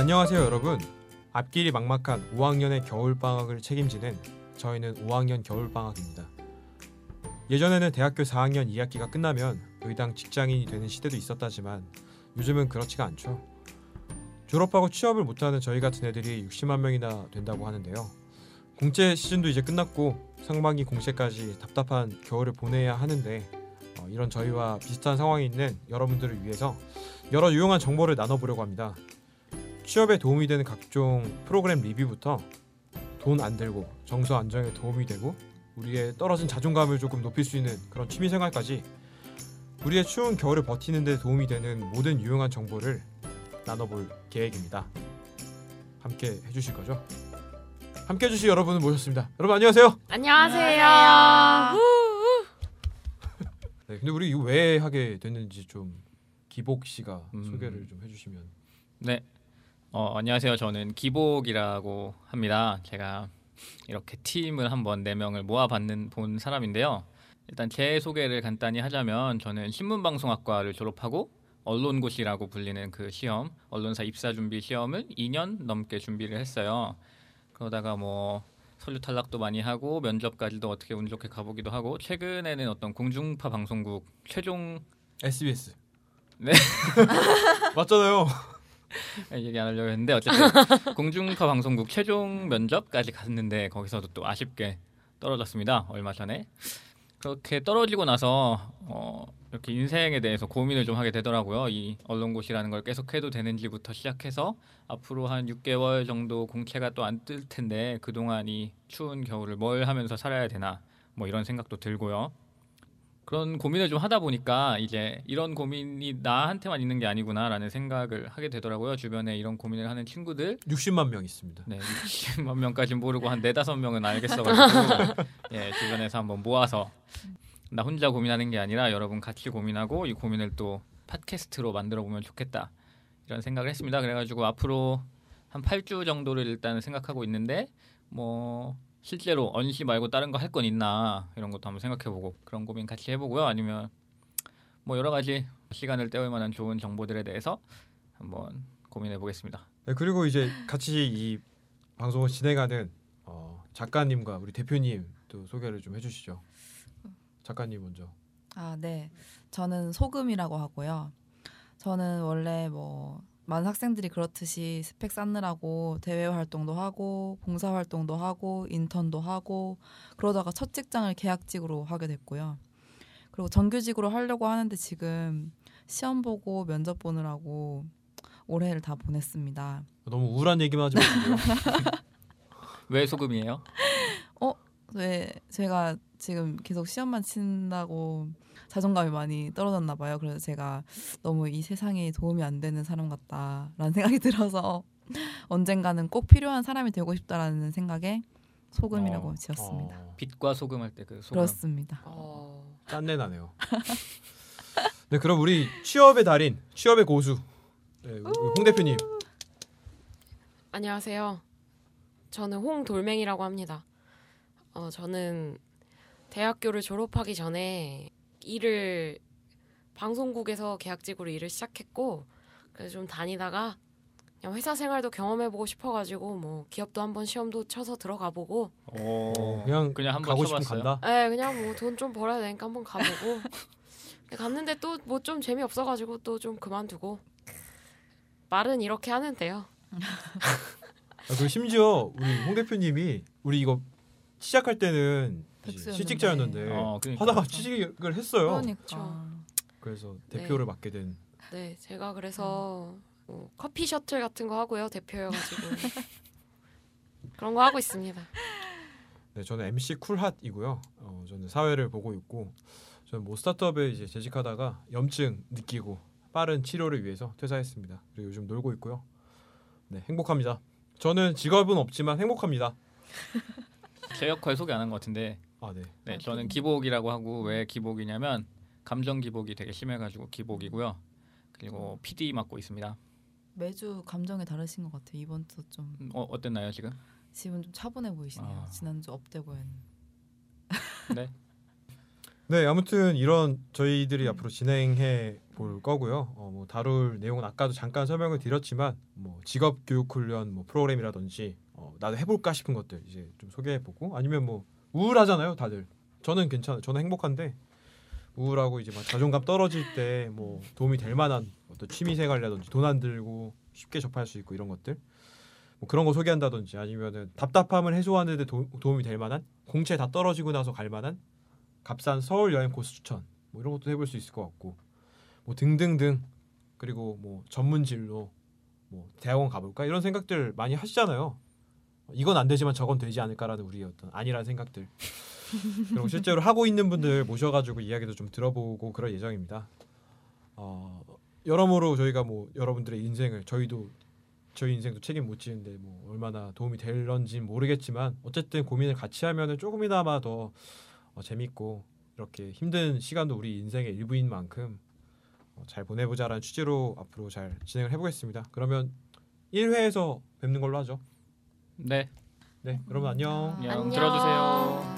안녕하세요 여러분. 앞길이 막막한 5학년의 겨울 방학을 책임지는 저희는 5학년 겨울 방학입니다. 예전에는 대학교 4학년 2학기가 끝나면 의당 직장인이 되는 시대도 있었다지만 요즘은 그렇지가 않죠. 졸업하고 취업을 못하는 저희 같은 애들이 60만 명이나 된다고 하는데요. 공채 시즌도 이제 끝났고 상반기 공채까지 답답한 겨울을 보내야 하는데 어, 이런 저희와 비슷한 상황에 있는 여러분들을 위해서 여러 유용한 정보를 나눠보려고 합니다. 취업에 도움이 되는 각종 프로그램 리뷰부터 돈 안 들고 정서 안정에 도움이 되고 우리의 떨어진 자존감을 조금 높일 수 있는 그런 취미 생활까지 우리의 추운 겨울을 버티는 데 도움이 되는 모든 유용한 정보를 나눠볼 계획입니다. 함께 해주실 거죠? 함께 해주실 여러분을 모셨습니다. 여러분 안녕하세요. 안녕하세요. 네, 근데 우리 이거 왜 하게 됐는지 좀 기복 씨가 음. 소개를 좀 해주시면. 네. 어, 안녕하세요. 저는 기복이라고 합니다. 제가 이렇게 팀을 한번 네 명을 모아봤는 본 사람인데요. 일단 제 소개를 간단히 하자면 저는 신문방송학과를 졸업하고 언론고시라고 불리는 그 시험, 언론사 입사 준비 시험을 2년 넘게 준비를 했어요. 그러다가 뭐 서류 탈락도 많이 하고 면접까지도 어떻게 운 좋게 가보기도 하고 최근에는 어떤 공중파 방송국 최종 SBS. 네. 맞잖아요. 얘기 안 하려고 했는데 어쨌든 공중파 방송국 최종 면접까지 갔는데 거기서도 또 아쉽게 떨어졌습니다. 얼마 전에 그렇게 떨어지고 나서 어, 이렇게 인생에 대해서 고민을 좀 하게 되더라고요. 이 언론고시라는 걸 계속해도 되는지부터 시작해서 앞으로 한 6개월 정도 공채가 또 안 뜰 텐데 그동안 이 추운 겨울을 뭘 하면서 살아야 되나 뭐 이런 생각도 들고요. 그런 고민을 좀 하다 보니까 이제 이런 고민이 나한테만 있는 게 아니구나라는 생각을 하게 되더라고요. 주변에 이런 고민을 하는 친구들 60만 명 있습니다. 네, 60만 명까지 모르고 한 네다섯 명은 알겠어가지고 예, 주변에서 한번 모아서 나 혼자 고민하는 게 아니라 여러분 같이 고민하고 이 고민을 또 팟캐스트로 만들어 보면 좋겠다 이런 생각을 했습니다. 그래가지고 앞으로 한 8주 정도를 일단 생각하고 있는데 뭐 실제로 언시 말고 다른 거 할 건 있나 이런 것도 한번 생각해보고 그런 고민 같이 해보고요. 아니면 뭐 여러 가지 시간을 때울 만한 좋은 정보들에 대해서 한번 고민해 보겠습니다. 네, 그리고 이제 같이 이 방송을 진행하는 어, 작가님과 우리 대표님 또 소개를 좀 해주시죠. 작가님 먼저. 아, 네. 저는 소금이라고 하고요. 저는 원래 뭐 많은 학생들이 그렇듯이 스펙 쌓느라고 대외 활동도 하고 봉사 활동도 하고 인턴도 하고 그러다가 첫 직장을 계약직으로 하게 됐고요. 그리고 정규직으로 하려고 하는데 지금 시험 보고 면접 보느라고 올해를 다 보냈습니다. 너무 우울한 얘기만 하지 마세요. 왜 소금이에요? 왜 제가 지금 계속 시험만 친다고 자존감이 많이 떨어졌나 봐요. 그래서 제가 너무 이 세상에 도움이 안 되는 사람 같다라는 생각이 들어서 언젠가는 꼭 필요한 사람이 되고 싶다라는 생각에 소금이라고 어, 지었습니다. 어, 빛과 소금 할 때 그 소금. 그렇습니다. 어, 짠내 나네요. 네, 그럼 우리 취업의 달인, 취업의 고수, 네, 우리 홍 대표님. 안녕하세요. 저는 홍돌맹이라고 합니다. 어, 저는 대학교를 졸업하기 전에 일을 방송국에서 계약직으로 일을 시작했고 그래서 좀 다니다가 그냥 회사 생활도 경험해보고 싶어가지고 뭐 기업도 한번 시험도 쳐서 들어가보고 오, 그냥 그냥 한번 가고 싶으면. 간다. 에 그냥 뭐 돈 좀 벌어야 되니까 한번 가보고 갔는데 또 뭐 좀 재미 없어가지고 또 좀 그만두고 말은 이렇게 하는데요. 아, 그리고 심지어 우리 홍 대표님이 우리 이거 시작할 때는 백수였는데. 실직자였는데 어, 그러니까. 하다가 취직을 했어요. 그러니까. 그래서 대표를 맡게 된. 네, 제가 그래서 뭐 커피 셔틀 같은 거 하고요, 대표여가지고 그런 거 하고 있습니다. 네, 저는 MC 쿨핫이고요. 어, 저는 사회를 보고 있고, 저는 뭐 스타트업에 이제 재직하다가 염증 느끼고 빠른 치료를 위해서 퇴사했습니다. 그리고 요즘 놀고 있고요. 네, 행복합니다. 저는 직업은 없지만 행복합니다. 제 역할 소개 안 한 것 같은데 아, 네. 네, 저는 기복이라고 하고 왜 기복이냐면 감정 기복이 되게 심해가지고 기복이고요. 그리고 PD 맡고 있습니다. 매주 감정이 다르신 것 같아요. 이번 주 좀 음, 어, 어땠나요 지금? 지금 좀 차분해 보이시네요. 아. 지난주 업돼 보였는데. 네. 네, 아무튼 이런 저희들이 앞으로 진행해 볼 거고요. 어, 뭐 다룰 내용은 아까도 잠깐 설명을 드렸지만 뭐 직업 교육 훈련 뭐 프로그램이라든지 어, 나도 해볼까 싶은 것들 이제 좀 소개해 보고 아니면 뭐 우울하잖아요, 다들. 저는 괜찮아요. 저는 행복한데 우울하고 이제 막 자존감 떨어질 때 뭐 도움이 될 만한 어떤 취미 생활이라든지 돈 안 들고 쉽게 접할 수 있고 이런 것들 뭐 그런 거 소개한다든지 아니면은 답답함을 해소하는데 도, 도움이 될 만한 공채 다 떨어지고 나서 갈 만한 값싼 서울 여행 코스 추천 뭐 이런 것도 해볼 수 있을 것 같고 뭐 등등등 그리고 뭐 전문 진로 뭐 대학원 가볼까 이런 생각들 많이 하시잖아요. 이건 안 되지만 저건 되지 않을까라는 우리의 어떤 아니라는 생각들 그리고 실제로 하고 있는 분들 모셔가지고 이야기도 좀 들어보고 그럴 예정입니다. 어, 여러모로 저희가 뭐 여러분들의 인생을 저희도 저희 인생도 책임 못 지는데 뭐 얼마나 도움이 될런지 모르겠지만 어쨌든 고민을 같이 하면은 조금이나마 더 어, 재밌고 이렇게 힘든 시간도 우리 인생의 일부인 만큼 어, 잘 보내보자라는 취지로 앞으로 잘 진행을 해보겠습니다. 그러면 1회에서 뵙는 걸로 하죠. 네, 네, 여러분 안녕. 안녕. 안녕. 들어주세요.